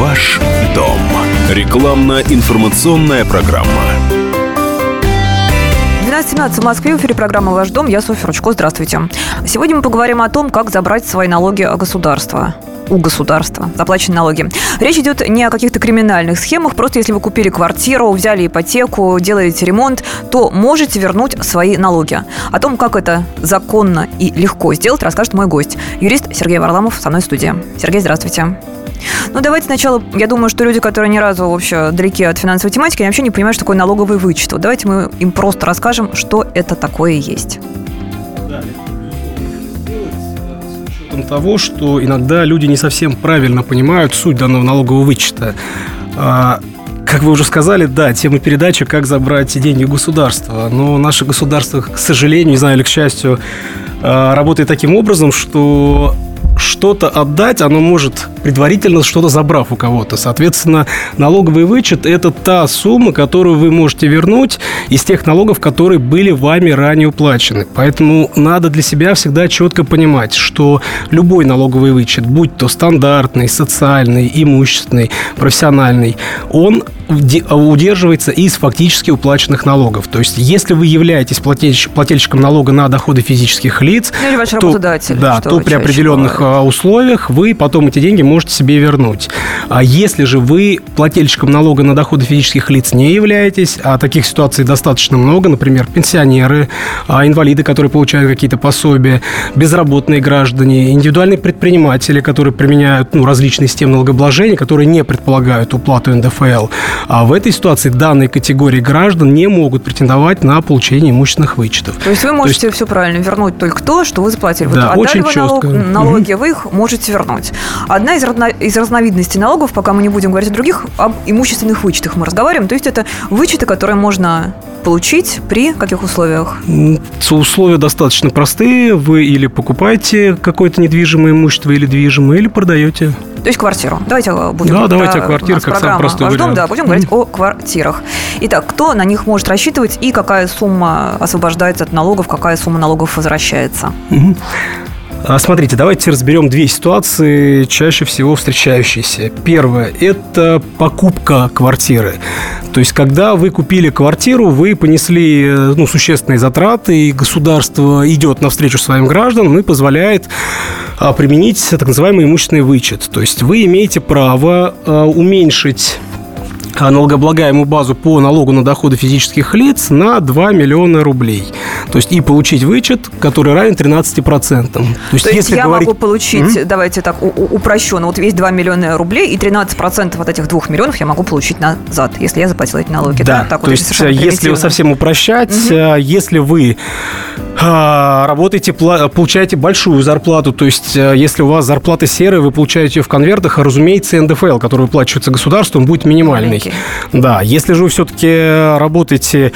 Ваш дом. Рекламно-информационная программа. 12.17 в Москве. В эфире программа «Ваш дом». Я Софья Ручко. Здравствуйте. Сегодня мы поговорим о том, как забрать свои налоги государства у государства заплаченные налоги. Речь идет не о каких-то криминальных схемах, просто если вы купили квартиру, взяли ипотеку, делаете ремонт, то можете вернуть свои налоги. О том, как это законно и легко сделать, расскажет мой гость, юрист Сергей Варламов со мной в студии. Сергей, здравствуйте. Ну, давайте сначала, я думаю, что люди, которые ни разу вообще далеки от финансовой тематики, они вообще не понимают, что такое налоговый вычет. Вот давайте мы им просто расскажем, что это такое есть. того, что иногда люди не совсем правильно понимают суть данного налогового вычета. А, как вы уже сказали, да, тема передачи «Как забрать деньги государства». Но наше государство, к сожалению, не знаю, или к счастью, а, работает таким образом, что что-то отдать, оно может предварительно что-то забрав у кого-то. Соответственно, налоговый вычет – это та сумма, которую вы можете вернуть из тех налогов, которые были вами ранее уплачены. Поэтому надо для себя всегда четко понимать, что любой налоговый вычет, будь то стандартный, социальный, имущественный, профессиональный, он удерживается из фактически уплаченных налогов. То есть, если вы являетесь плательщиком налога на доходы физических лиц, ну, или ваш то, да, то при определенных бывает. А, условиях вы потом эти деньги можете себе вернуть. А если же вы плательщиком налога на доходы физических лиц не являетесь, а таких ситуаций достаточно много, например, пенсионеры, а, инвалиды, которые получают какие-то пособия, безработные граждане, индивидуальные предприниматели, которые применяют ну, различные системы налогообложения, которые не предполагают уплату НДФЛ, а в этой ситуации данные категории граждан не могут претендовать на получение имущественных вычетов. То есть вы можете есть... все правильно вернуть только то, что вы заплатили. Да, вот очень четко. Налог, налоги, вы их можете вернуть. Одна из, из разновидностей налогов, пока мы не будем говорить о других, об имущественных вычетах мы разговариваем. То есть это вычеты, которые можно получить при каких условиях? Условия достаточно простые. Вы или покупаете какое-то недвижимое имущество или движимое, или продаете. То есть квартиру. Давайте будем... Да, давайте о квартирах, как самый простой ваш дом, да, будем говорить о квартирах. Итак, кто на них может рассчитывать и какая сумма освобождается от налогов, какая сумма налогов возвращается? Mm-hmm. Смотрите, давайте разберем две ситуации, чаще всего встречающиеся. Первое – это покупка квартиры. То есть, когда вы купили квартиру, вы понесли ну, существенные затраты, и государство идет навстречу своим гражданам и позволяет а, применить так называемый имущественный вычет. То есть, вы имеете право а, уменьшить налогооблагаемую базу по налогу на доходы физических лиц на 2 миллиона рублей. То есть и получить вычет, который равен 13%. То есть, То есть если я говорить... могу получить, mm-hmm. давайте так, упрощенно, вот весь 2 миллиона рублей, и 13% от этих 2 миллионов я могу получить назад, если я заплатила эти налоги. Да, так, то вот есть если совсем упрощать, mm-hmm. если вы работаете, получаете большую зарплату, то есть э, если у вас зарплата серая, вы получаете ее в конвертах, а, разумеется, НДФЛ, который выплачивается государством, будет минимальный. Маленький. Да, если же вы все-таки работаете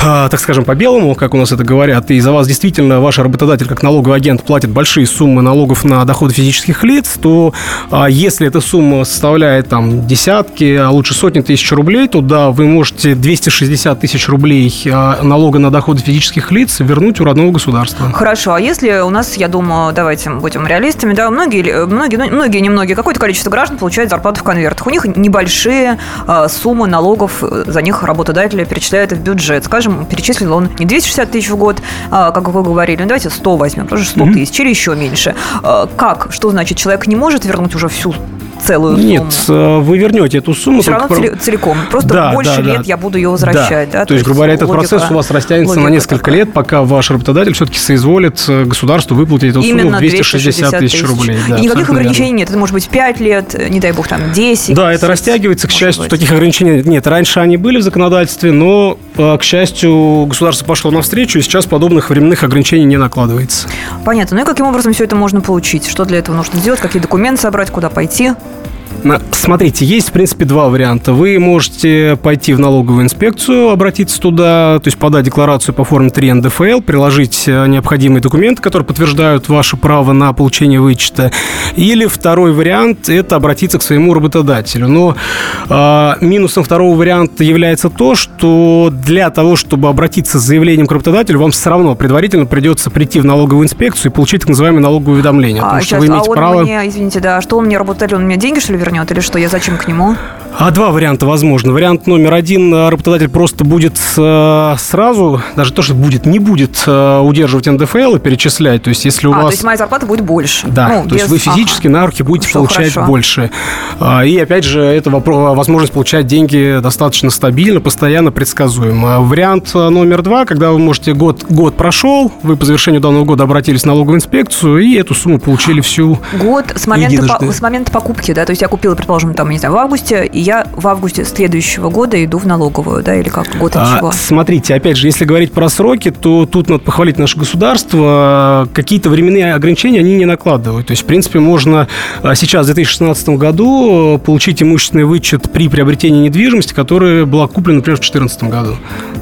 а, так скажем, по-белому, как у нас это говорят, и за вас действительно ваш работодатель, как налоговый агент, платит большие суммы налогов на доходы физических лиц, то а, если эта сумма составляет там десятки, а лучше сотни тысяч рублей, то да, вы можете 260 тысяч рублей а, налога на доходы физических лиц вернуть у родного государства. Хорошо, а если у нас, я думаю, давайте будем реалистами, да, многие, многие, ну, многие, немногие, какое-то количество граждан получают зарплату в конвертах. У них небольшие суммы налогов, за них работодатели перечисляют в бюджет. Скажем, скажем, перечислил он не 260 тысяч в год, а, как вы говорили, ну давайте 100 возьмем, тоже 100 mm-hmm. тысяч или еще меньше. А, как? Что значит, человек не может вернуть уже всю целую сумму? Нет, э, вы вернете эту сумму. Все равно про... целиком. Просто да, больше да, лет да. я буду ее возвращать. Да. Да? То, То есть, грубо говоря, этот логика, процесс у вас растянется на несколько такая. лет, пока ваш работодатель все-таки соизволит э, государству выплатить эту Именно сумму 260 тысяч рублей. Да, и никаких ограничений нет. Это может быть 5 лет, не дай бог, там 10. Да, это растягивается, к счастью, быть. таких ограничений нет. Раньше они были в законодательстве, но, э, к счастью, государство пошло навстречу, и сейчас подобных временных ограничений не накладывается. Понятно. Ну и каким образом все это можно получить? Что для этого нужно сделать? Какие документы собрать? Куда пойти? Смотрите, есть, в принципе, два варианта. Вы можете пойти в налоговую инспекцию, обратиться туда, то есть подать декларацию по форме 3 НДФЛ, приложить э, необходимые документы, которые подтверждают ваше право на получение вычета. Или второй вариант – это обратиться к своему работодателю. Но э, минусом второго варианта является то, что для того, чтобы обратиться с заявлением к работодателю, вам все равно предварительно придется прийти в налоговую инспекцию и получить так называемое налоговое уведомление. А, том, сейчас, что вы имеете а он право... мне, извините, да, что он мне работодатель, он мне деньги, что ли, вернет? Или что, я зачем к нему? А два варианта возможно. Вариант номер один. Работодатель просто будет э, сразу, даже то, что будет, не будет э, удерживать НДФЛ и перечислять. То есть, если у а, вас... то есть моя зарплата будет больше. Да, ну, то без... есть вы физически ага. на руки будете Что получать хорошо. больше. А, и опять же, это вопрос, возможность получать деньги достаточно стабильно, постоянно, предсказуемо. Вариант номер два, когда вы можете год, год прошел, вы по завершению данного года обратились в налоговую инспекцию и эту сумму получили всю. Год с момента, по, с момента покупки, да, то есть я купила, предположим, там, не знаю, в августе, и я в августе следующего года иду в налоговую, да, или как год а, чего? Смотрите, опять же, если говорить про сроки, то тут надо похвалить наше государство. Какие-то временные ограничения они не накладывают. То есть, в принципе, можно а, сейчас, в 2016 году, получить имущественный вычет при приобретении недвижимости, которая была куплена, например, в 2014 году.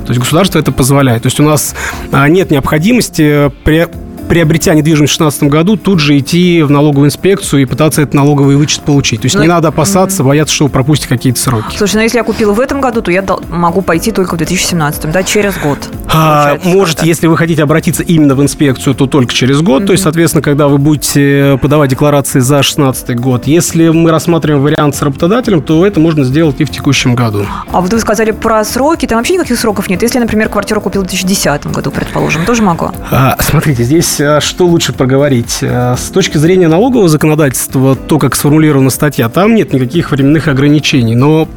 То есть государство это позволяет. То есть у нас а, нет необходимости при приобретя недвижимость в 2016 году, тут же идти в налоговую инспекцию и пытаться этот налоговый вычет получить. То есть ну, не надо опасаться, mm-hmm. бояться, что вы пропустите какие-то сроки. Слушай, ну если я купила в этом году, то я могу пойти только в 2017, да, через год. А, можете, если вы хотите обратиться именно в инспекцию, то только через год. Mm-hmm. То есть, соответственно, когда вы будете подавать декларации за 2016 год. Если мы рассматриваем вариант с работодателем, то это можно сделать и в текущем году. А вот вы сказали про сроки, там вообще никаких сроков нет. Если например, квартиру купил в 2010 году, предположим, тоже могу? А, смотрите, здесь здесь а, что лучше проговорить? А, с точки зрения налогового законодательства, то, как сформулирована статья, там нет никаких временных ограничений. Но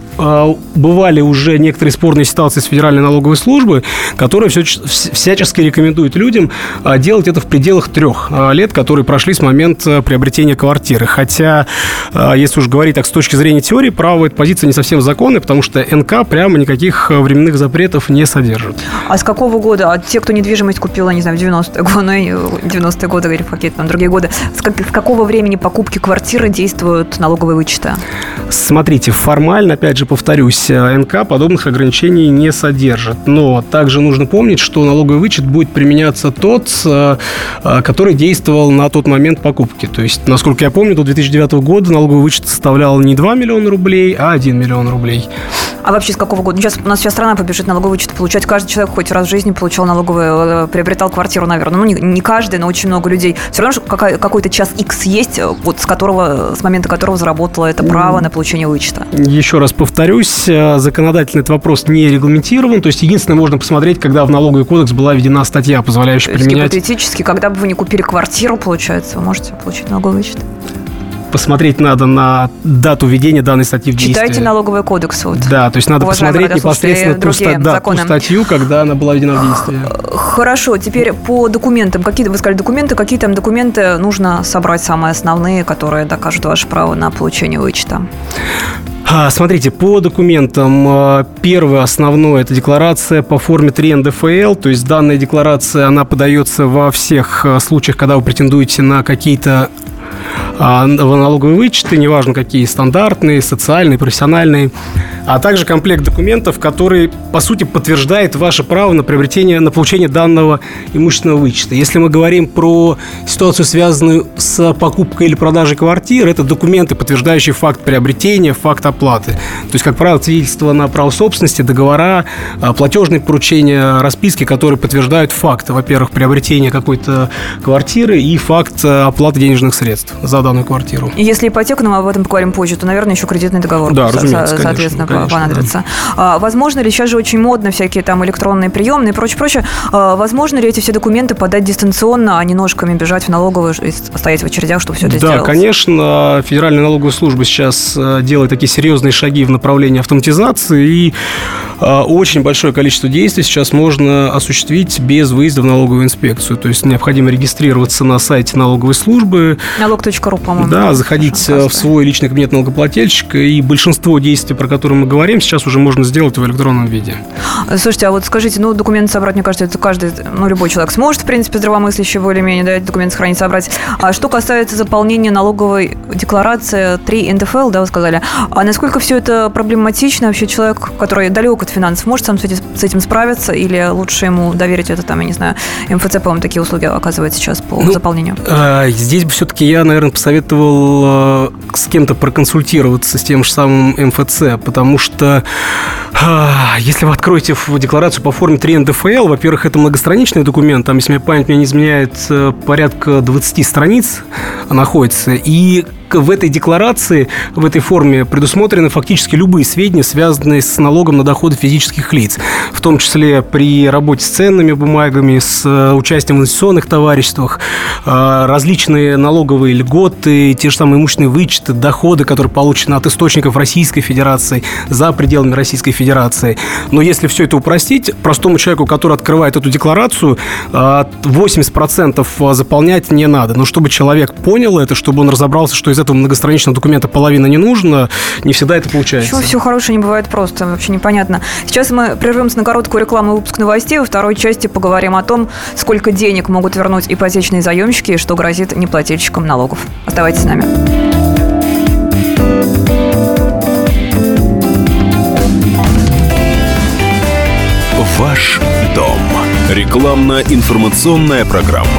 бывали уже некоторые спорные ситуации с Федеральной налоговой службой, которая все, всячески рекомендует людям делать это в пределах трех лет, которые прошли с момента приобретения квартиры. Хотя, если уж говорить так с точки зрения теории права, эта позиция не совсем законная, потому что НК прямо никаких временных запретов не содержит. А с какого года? А те, кто недвижимость купила, не знаю, в 90-е годы, 90-е годы или в какие-то там другие годы, с, как, с какого времени покупки квартиры действуют налоговые вычеты? Смотрите, формально, опять же, повторюсь, НК подобных ограничений не содержит. Но также нужно помнить, что налоговый вычет будет применяться тот, э, э, который действовал на тот момент покупки. То есть, насколько я помню, до 2009 года налоговый вычет составлял не 2 миллиона рублей, а 1 миллион рублей. А вообще с какого года? Сейчас у нас вся страна побежит налоговый вычет получать. Каждый человек хоть раз в жизни получал налоговый, э, приобретал квартиру, наверное. Ну, не, не каждый, но очень много людей. Все равно какой-то час X есть, вот с которого, с момента которого заработало это право на получение вычета. Еще раз повторюсь, э, законодательно этот вопрос не регламентирован. То есть единственное, можно посмотреть, когда в налоговый кодекс была введена статья, позволяющая применять... Гипотетически, когда бы вы не купили квартиру, получается, вы можете получить налоговый вычет посмотреть надо на дату введения данной статьи в действие. Читайте налоговый кодекс. Вот. Да, то есть надо посмотреть непосредственно ту, да, ту статью, когда она была введена в действие. Хорошо, теперь по документам. Какие, вы сказали документы, какие там документы нужно собрать самые основные, которые докажут ваше право на получение вычета? А, смотрите, по документам а, первое основное – это декларация по форме 3 НДФЛ, то есть данная декларация, она подается во всех а, случаях, когда вы претендуете на какие-то а, в налоговые вычеты, неважно какие, стандартные, социальные, профессиональные, а также комплект документов, который, по сути, подтверждает ваше право на приобретение, на получение данного имущественного вычета. Если мы говорим про ситуацию, связанную с покупкой или продажей квартиры, это документы, подтверждающие факт приобретения, факт оплаты. То есть, как правило, свидетельство на право собственности, договора, а, платежные поручения, расписки, которые подтверждают факт, во-первых, приобретения какой-то квартиры и факт а, оплаты денежных средств за данную квартиру. И если ипотека, но мы об этом поговорим позже, то, наверное, еще кредитный договор. Да, разумеется, со- Соответственно, конечно, понадобится. Да. А, возможно ли, сейчас же очень модно всякие там электронные приемные и прочее, прочее. А, возможно ли эти все документы подать дистанционно, а не ножками бежать в налоговую и стоять в очередях, чтобы все это да, сделать? Да, конечно. Федеральная налоговая служба сейчас э, делает такие серьезные шаги в направлении автоматизации, и а, очень большое количество действий сейчас можно осуществить без выезда в налоговую инспекцию. То есть необходимо регистрироваться на сайте налоговой службы. Налог.ру, по-моему. Да, заходить э, в свой личный кабинет налогоплательщика, и большинство действий, про которые мы говорим, сейчас уже можно сделать в электронном виде. Слушайте, а вот скажите, ну, документы собрать, мне кажется, это каждый, ну, любой человек сможет, в принципе, здравомыслящий более-менее, да, документы сохранить, собрать. А что касается заполнения налоговой декларации 3 НДФЛ, да, вы сказали, а насколько все это проблематично? Вообще человек, который далек от финансов, может сам с этим, с этим справиться или лучше ему доверить это, там, я не знаю, МФЦ, по-моему, такие услуги оказывает сейчас по ну, заполнению? А, здесь бы все-таки я, наверное, посоветовал а, с кем-то проконсультироваться, с тем же самым МФЦ, потому что а, если вы откроете декларацию по форме 3 НДФЛ, во-первых, это многостраничный документ, там, если мне память меня не изменяет, э, порядка 20 страниц находится, и в этой декларации, в этой форме предусмотрены фактически любые сведения, связанные с налогом на доходы физических лиц, в том числе при работе с ценными бумагами, с э, участием в инвестиционных товариществах, э, различные налоговые льготы, те же самые имущественные вычеты, доходы, которые получены от источников Российской Федерации за пределами Российской Федерации. Но если все это упростить, простому человеку, который открывает эту декларацию, 80% э, заполнять не надо. Но чтобы человек понял это, чтобы он разобрался, что из этого многостраничного документа половина не нужно, не всегда это получается. Почему все хорошее не бывает просто? Вообще непонятно. Сейчас мы прервемся на короткую рекламу и выпуск новостей. Во второй части поговорим о том, сколько денег могут вернуть ипотечные заемщики и что грозит неплательщикам налогов. Оставайтесь с нами. Ваш дом. Рекламно-информационная программа.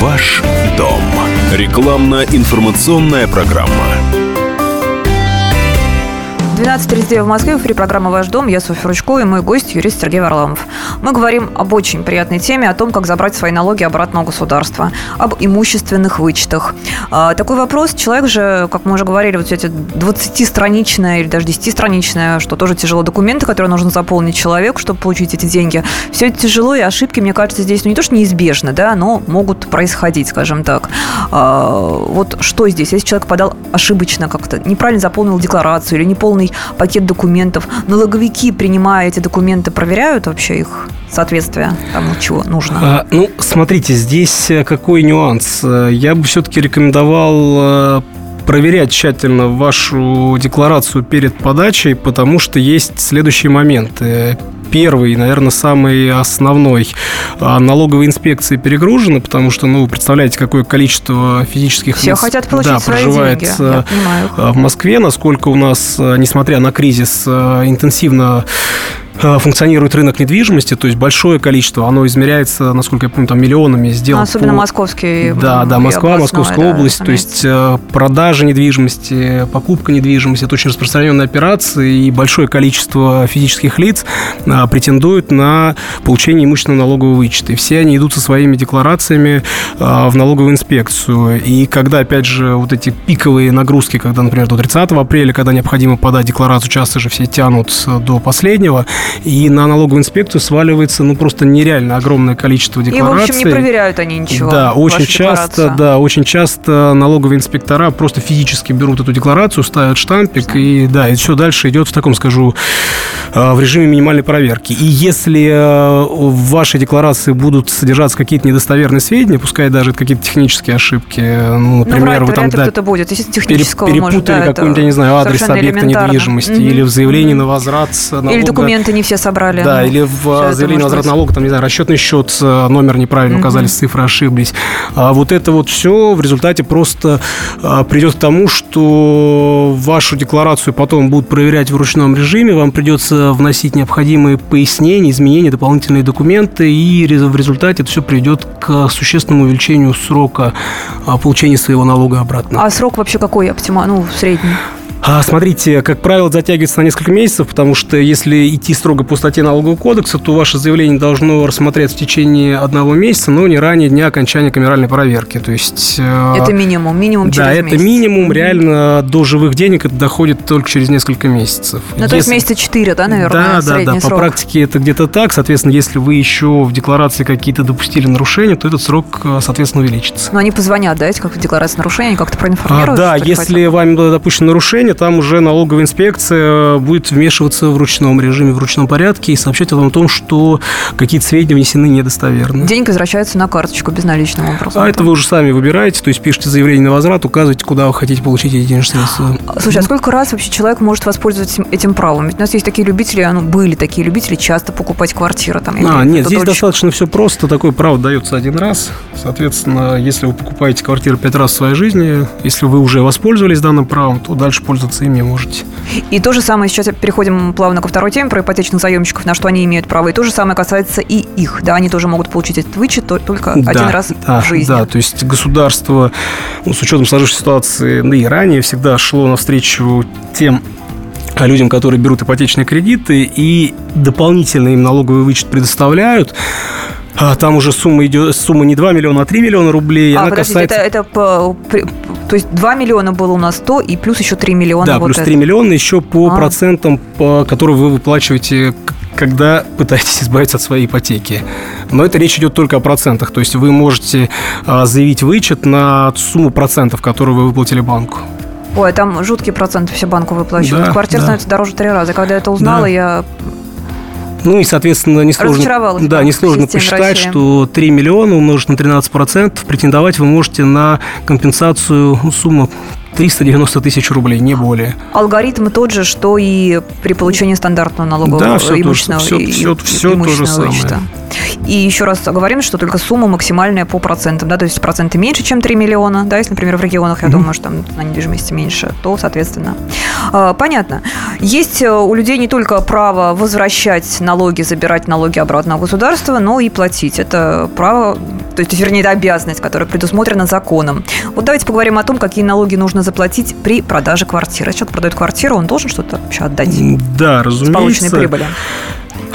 Ваш дом. Рекламно-информационная программа. 12.32 в Москве, в эфире программа «Ваш дом». Я Софья Ручко и мой гость юрист Сергей Варламов. Мы говорим об очень приятной теме, о том, как забрать свои налоги обратно у государства, об имущественных вычетах. А, такой вопрос. Человек же, как мы уже говорили, вот эти 20-страничные или даже 10-страничные, что тоже тяжело, документы, которые нужно заполнить человеку, чтобы получить эти деньги. Все это тяжело, и ошибки, мне кажется, здесь ну, не то, что неизбежны, да, но могут происходить, скажем так. А, вот что здесь? Если человек подал ошибочно как-то, неправильно заполнил декларацию или неполный пакет документов. Налоговики, принимая эти документы, проверяют вообще их соответствие тому, чего нужно? А, ну, смотрите, здесь э, какой нюанс. Э, я бы все-таки рекомендовал э, проверять тщательно вашу декларацию перед подачей, потому что есть следующие моменты первый, наверное, самый основной. А, налоговые инспекции перегружены, потому что, ну, вы представляете, какое количество физических Все лиц хотят получить да, свои проживает деньги. а, в Москве, насколько у нас, несмотря на кризис, интенсивно функционирует рынок недвижимости, то есть большое количество, оно измеряется, насколько я помню, там миллионами сделок. Особенно по... московский. Да, да, Москва, Московская да, область, то есть э, продажа недвижимости, покупка недвижимости, это очень распространенная операция, и большое количество физических лиц э, претендуют на получение имущественного налогового вычета. И все они идут со своими декларациями в налоговую инспекцию. И когда, опять же, вот эти пиковые нагрузки, когда, например, до 30 апреля, когда необходимо подать декларацию, часто же все тянут до последнего, и на налоговую инспекцию сваливается, ну, просто нереально огромное количество деклараций. И, в общем, не проверяют они ничего. Да, очень часто, да, очень часто налоговые инспектора просто физически берут эту декларацию, ставят штампик, и да, и все дальше идет в таком, скажу, э, в режиме минимальной проверки. И если э, в вашей декларации будут содержаться какие-то недостоверные сведения, пускай даже какие-то технические ошибки, ну, например, ну, вы там да, кто-то будет, если технического перепутали может, да, какой-нибудь, я не знаю, адрес объекта недвижимости, mm-hmm. или в заявлении на возврат налога. Или документы не все собрали. Да, ну, или в заявлении возврат налога, там, не знаю, расчетный счет, э, номер неправильно mm-hmm. указали, цифры ошиблись. А вот это вот все в результате просто а, придет к тому, что вашу декларацию потом будут проверять в ручном режиме, вам придется вносить необходимые пояснения, изменения, дополнительные документы, и в результате это все приведет к существенному увеличению срока а, получения своего налога обратно. А срок вообще какой оптимальный, ну, средний? А, смотрите, как правило, затягивается на несколько месяцев, потому что если идти строго по статье налогового кодекса, то ваше заявление должно рассмотреться в течение одного месяца, но не ранее дня окончания камеральной проверки. То есть... Э, это минимум, минимум через Да, это месяц. минимум. Реально до живых денег это доходит только через несколько месяцев. Ну, если... то есть месяца 4, да, наверное, Да, да, да. По практике это где-то так. Соответственно, если вы еще в декларации какие-то допустили нарушения, то этот срок, э, соответственно, увеличится. Но они позвонят, да, эти как в декларации нарушения, как-то проинформируют? А, да, если вами допущено нарушение, предложение, там уже налоговая инспекция будет вмешиваться в ручном режиме, в ручном порядке и сообщать вам о том, что какие-то сведения внесены недостоверно. Деньги возвращаются на карточку безналичным образом. А это вы уже сами выбираете, то есть пишите заявление на возврат, указываете, куда вы хотите получить эти денежные средства. Слушай, а сколько раз вообще человек может воспользоваться этим, правом? Ведь у нас есть такие любители, ну, были такие любители часто покупать квартиры. Там, А, нет, здесь очень- достаточно все просто. Такое право дается один раз. Соответственно, если вы покупаете квартиру пять раз в своей жизни, если вы уже воспользовались данным правом, то дальше пользоваться им не можете. И то же самое, сейчас переходим плавно ко второй теме про ипотечных заемщиков, на что они имеют право. И то же самое касается и их. Да, они тоже могут получить этот вычет то- только один Да, раз да, в жизни. Да, то есть государство, ну, с учетом сложившейся ситуации, да и ранее всегда шло навстречу тем людям, которые берут ипотечные кредиты и дополнительно им налоговый вычет предоставляют. А там уже сумма идет, сумма не 2 миллиона, а 3 миллиона рублей. А, она подождите, касается... это, это по- при- то есть 2 миллиона было у нас 100, и плюс еще 3 миллиона. Да, вот плюс это. 3 миллиона еще по А. процентам, по, которые вы выплачиваете, когда пытаетесь избавиться от своей ипотеки. Но это речь идет только о процентах. То есть вы можете а, заявить вычет на сумму процентов, которую вы выплатили банку. Ой, там жуткие проценты все банку выплачивают. Да, Квартира да. становится дороже три раза. Когда я это узнала, Да. я... Ну и, соответственно, несложно, да, несложно посчитать, России. что 3 миллиона умножить на 13%, претендовать вы можете на компенсацию ну, суммы 390 тысяч рублей, не более. Алгоритм тот же, что и при получении стандартного налогового Да, то же- имущественного, всё- и- всё- всё то же имущественного самое. вычета. И еще раз говорим, что только сумма максимальная по процентам, да, то есть проценты меньше, чем 3 миллиона, да, если, например, в регионах, я думаю, что там на недвижимости меньше, то, соответственно. а, Понятно. Есть э, у людей не только право возвращать налоги, забирать налоги обратно в государство, но и платить. Это право, то есть, вернее, это обязанность, которая предусмотрена законом. Вот давайте поговорим о том, какие налоги нужно заплатить при продаже квартиры. Если человек продает квартиру, он должен что-то вообще отдать Да, с полученной разумеется. прибыли.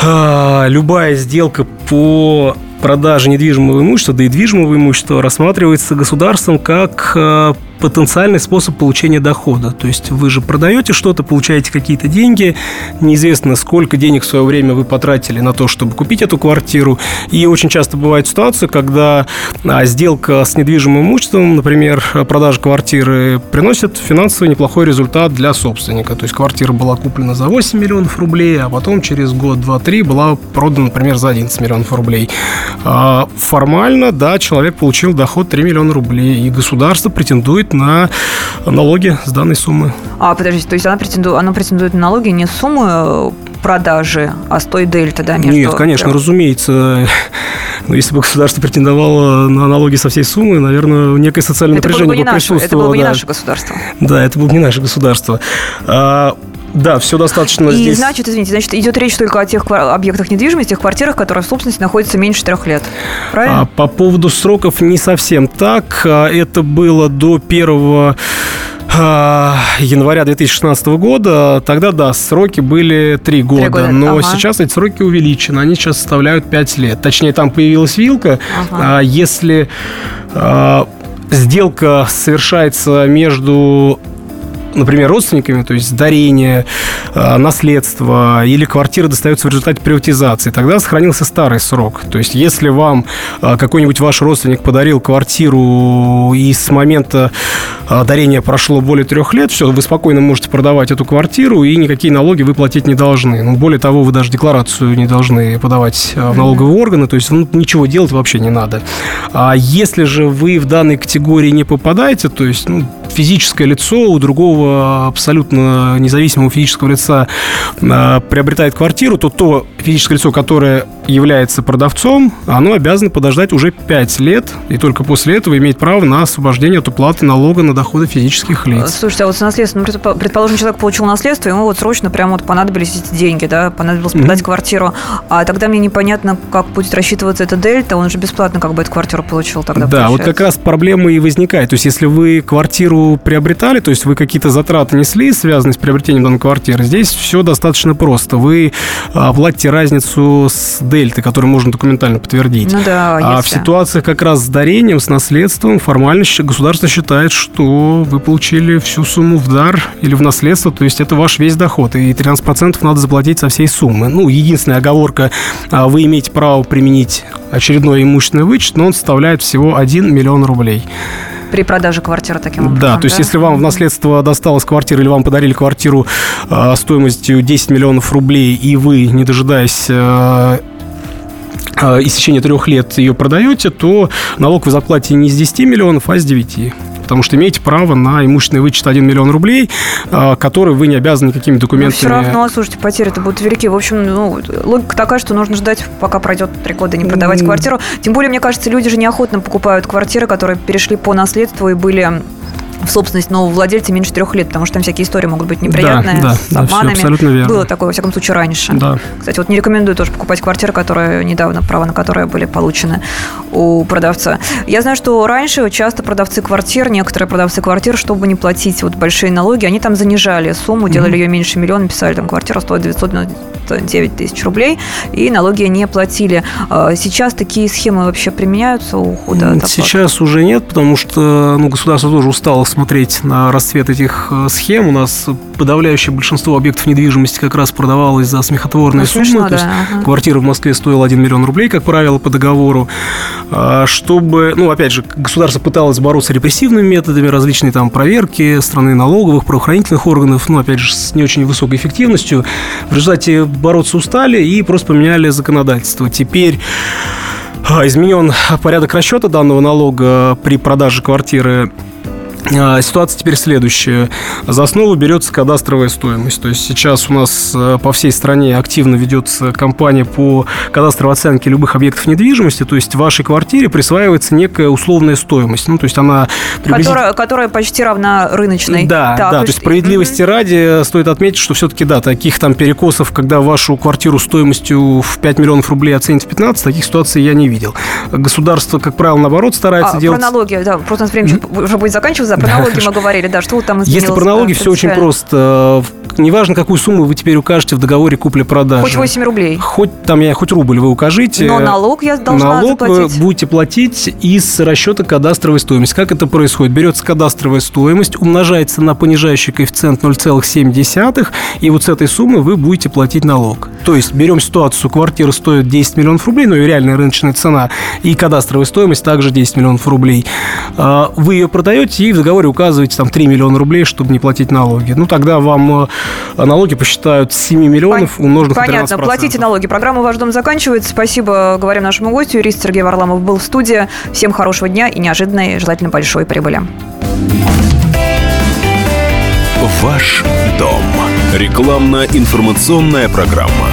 А, любая сделка по продаже недвижимого имущества, да и движимого имущества рассматривается государством как а, потенциальный способ получения дохода. То есть вы же продаете что-то, получаете какие-то деньги, неизвестно, сколько денег в свое время вы потратили на то, чтобы купить эту квартиру. И очень часто бывает ситуация, когда а, сделка с недвижимым имуществом, например, продажа квартиры, приносит финансовый неплохой результат для собственника. То есть квартира была куплена за 8 миллионов рублей, а потом через год, два, три была продана, например, за 11 миллионов рублей. А, формально, да, человек получил доход 3 миллиона рублей, и государство претендует на налоги с данной суммы. А, подождите, то есть она претендует, она претендует на налоги не суммы э, продажи, а с той дельты, да, между... Нет, конечно, прям- разумеется. Но если бы государство претендовало на налоги со всей суммы, наверное, некое социальное Это бы напряжение не бы наше, это было присутствовало. бы не да. наше государство. Да, это было бы не наше государство. Да, все достаточно И здесь. значит, извините, значит, идет речь только о тех объектах недвижимости, тех квартирах, которые в собственности находятся меньше трех лет. Правильно? А, по поводу сроков не совсем так. А, Это было до 1 а, января 2016 года. Тогда, да, сроки были 3 года. года, но ага. сейчас эти сроки увеличены. Они сейчас составляют 5 лет. Точнее, там появилась вилка. Ага. А, Если сделка совершается между например, родственниками, то есть дарение, э, наследство или квартира достается в результате приватизации, тогда сохранился старый срок. То есть если вам э, какой-нибудь ваш родственник подарил квартиру и с момента э, дарения прошло более трех лет, все, вы спокойно можете продавать эту квартиру и никакие налоги вы платить не должны. Ну, более того, вы даже декларацию не должны подавать в налоговые органы, то есть ну, ничего делать вообще не надо. А если же вы в данной категории не попадаете, то есть ну, физическое лицо у другого абсолютно независимого физического лица э, приобретает квартиру, то то физическое лицо, которое является продавцом, оно обязано подождать уже 5 лет, и только после этого имеет право на освобождение от уплаты налога на доходы физических лиц. Слушайте, а вот с наследством, ну, предпо- предположим, человек получил наследство, ему вот срочно прям вот понадобились эти деньги, да, понадобилось продать квартиру, а тогда мне непонятно, как будет рассчитываться эта дельта, он же бесплатно как бы эту квартиру получил тогда, Да, вот получается. как раз проблема и возникает. То есть, если вы квартиру приобретали, то есть вы какие-то затраты несли, связанные с приобретением данной квартиры, здесь все достаточно просто. Вы а, платите разницу с дельтой, которую можно документально подтвердить. Ну да, А в ситуациях как раз с дарением, с наследством, формально государство считает, что вы получили всю сумму в дар или в наследство, то есть это ваш весь доход, и 13% надо заплатить со всей суммы. Ну, единственная оговорка, а, вы имеете право применить очередной имущественный вычет, но он составляет всего 1 миллион рублей. При продаже квартиры таким образом. Да, то есть если вам в наследство досталась квартира или вам подарили квартиру э, стоимостью 10 миллионов рублей, и вы, не дожидаясь э, э, истечения трех лет ее продаете, то налог вы заплатите не с 10 миллионов, а с 9 потому что имеете право на имущественный вычет 1 миллион рублей, э, который вы не обязаны никакими документами. Но все равно, слушайте, потери-то будут велики. В общем, ну, логика такая, что нужно ждать, пока пройдет три года, не продавать квартиру. Тем более, мне кажется, люди же неохотно покупают квартиры, которые перешли по наследству и были в собственность нового владельца меньше трех лет, потому что там всякие истории могут быть неприятные, да, с да, всё обманами. абсолютно верно. Было такое, во всяком случае, раньше. Да. Кстати, вот не рекомендую тоже покупать квартиры, которые недавно, права на которые были получены у продавца. Я знаю, что раньше часто продавцы квартир, некоторые продавцы квартир, чтобы не платить вот большие налоги, они там занижали сумму, делали ее меньше миллиона, писали, там квартира стоит 999 тысяч рублей, и налоги не платили. А Сейчас такие схемы вообще применяются у ухода? Сейчас уже нет, потому что ну, государство тоже устало смотреть на расцвет этих э, схем. У нас подавляющее большинство объектов недвижимости как раз продавалось за смехотворные Ну, суммы. смешно, То есть да, ага. квартира в Москве стоила 1 миллион рублей, как правило, по договору. А, Чтобы, ну, опять же, государство пыталось бороться репрессивными методами, различные там проверки страны налоговых, правоохранительных органов, ну, опять же, с не очень высокой эффективностью. В результате бороться устали и просто поменяли законодательство. Теперь а, изменен порядок расчета данного налога при продаже квартиры. А, Ситуация теперь следующая. За основу берется кадастровая стоимость. То есть сейчас у нас э, по всей стране активно ведется кампания по кадастровой оценке любых объектов недвижимости. То есть вашей квартире присваивается некая условная стоимость. Ну, то есть она приблизительно... Которая, которая почти равна рыночной. Да, Так, да, то есть справедливости ради стоит отметить, что все-таки, да, таких там перекосов, когда вашу квартиру стоимостью в 5 миллионов рублей оценят в 15, таких ситуаций я не видел. Государство, как правило, наоборот, старается А, делать... про налоги, да, просто время уже будет заканчиваться. Про налоги мы говорили, да, что там изменилось. Если про налоги, да, все очень просто. Неважно, какую сумму вы теперь укажете в договоре купли-продажи. Хоть 8 рублей. Хоть там, я хоть рубль вы укажите. Но налог я должна Налог вы заплатить. будете платить из расчета кадастровой стоимости. Как это происходит? Берется кадастровая стоимость, умножается на понижающий коэффициент 0,7, и вот с этой суммы вы будете платить налог. То есть берем ситуацию, квартира стоит 10 миллионов рублей, но ее реальная рыночная цена, и кадастровая стоимость также 10 миллионов рублей. Вы ее продаете и в договоре указываете там 3 миллиона рублей, чтобы не платить налоги. Ну, тогда вам э, налоги посчитают с 7 миллионов, Пон- умноженных на Понятно, 13%. платите налоги. Программа «Ваш дом» заканчивается. Спасибо, говорим нашему гостю. Юрист Сергей Варламов был в студии. Всем хорошего дня и неожиданной, желательно большой прибыли. Ваш дом. Рекламно-информационная программа.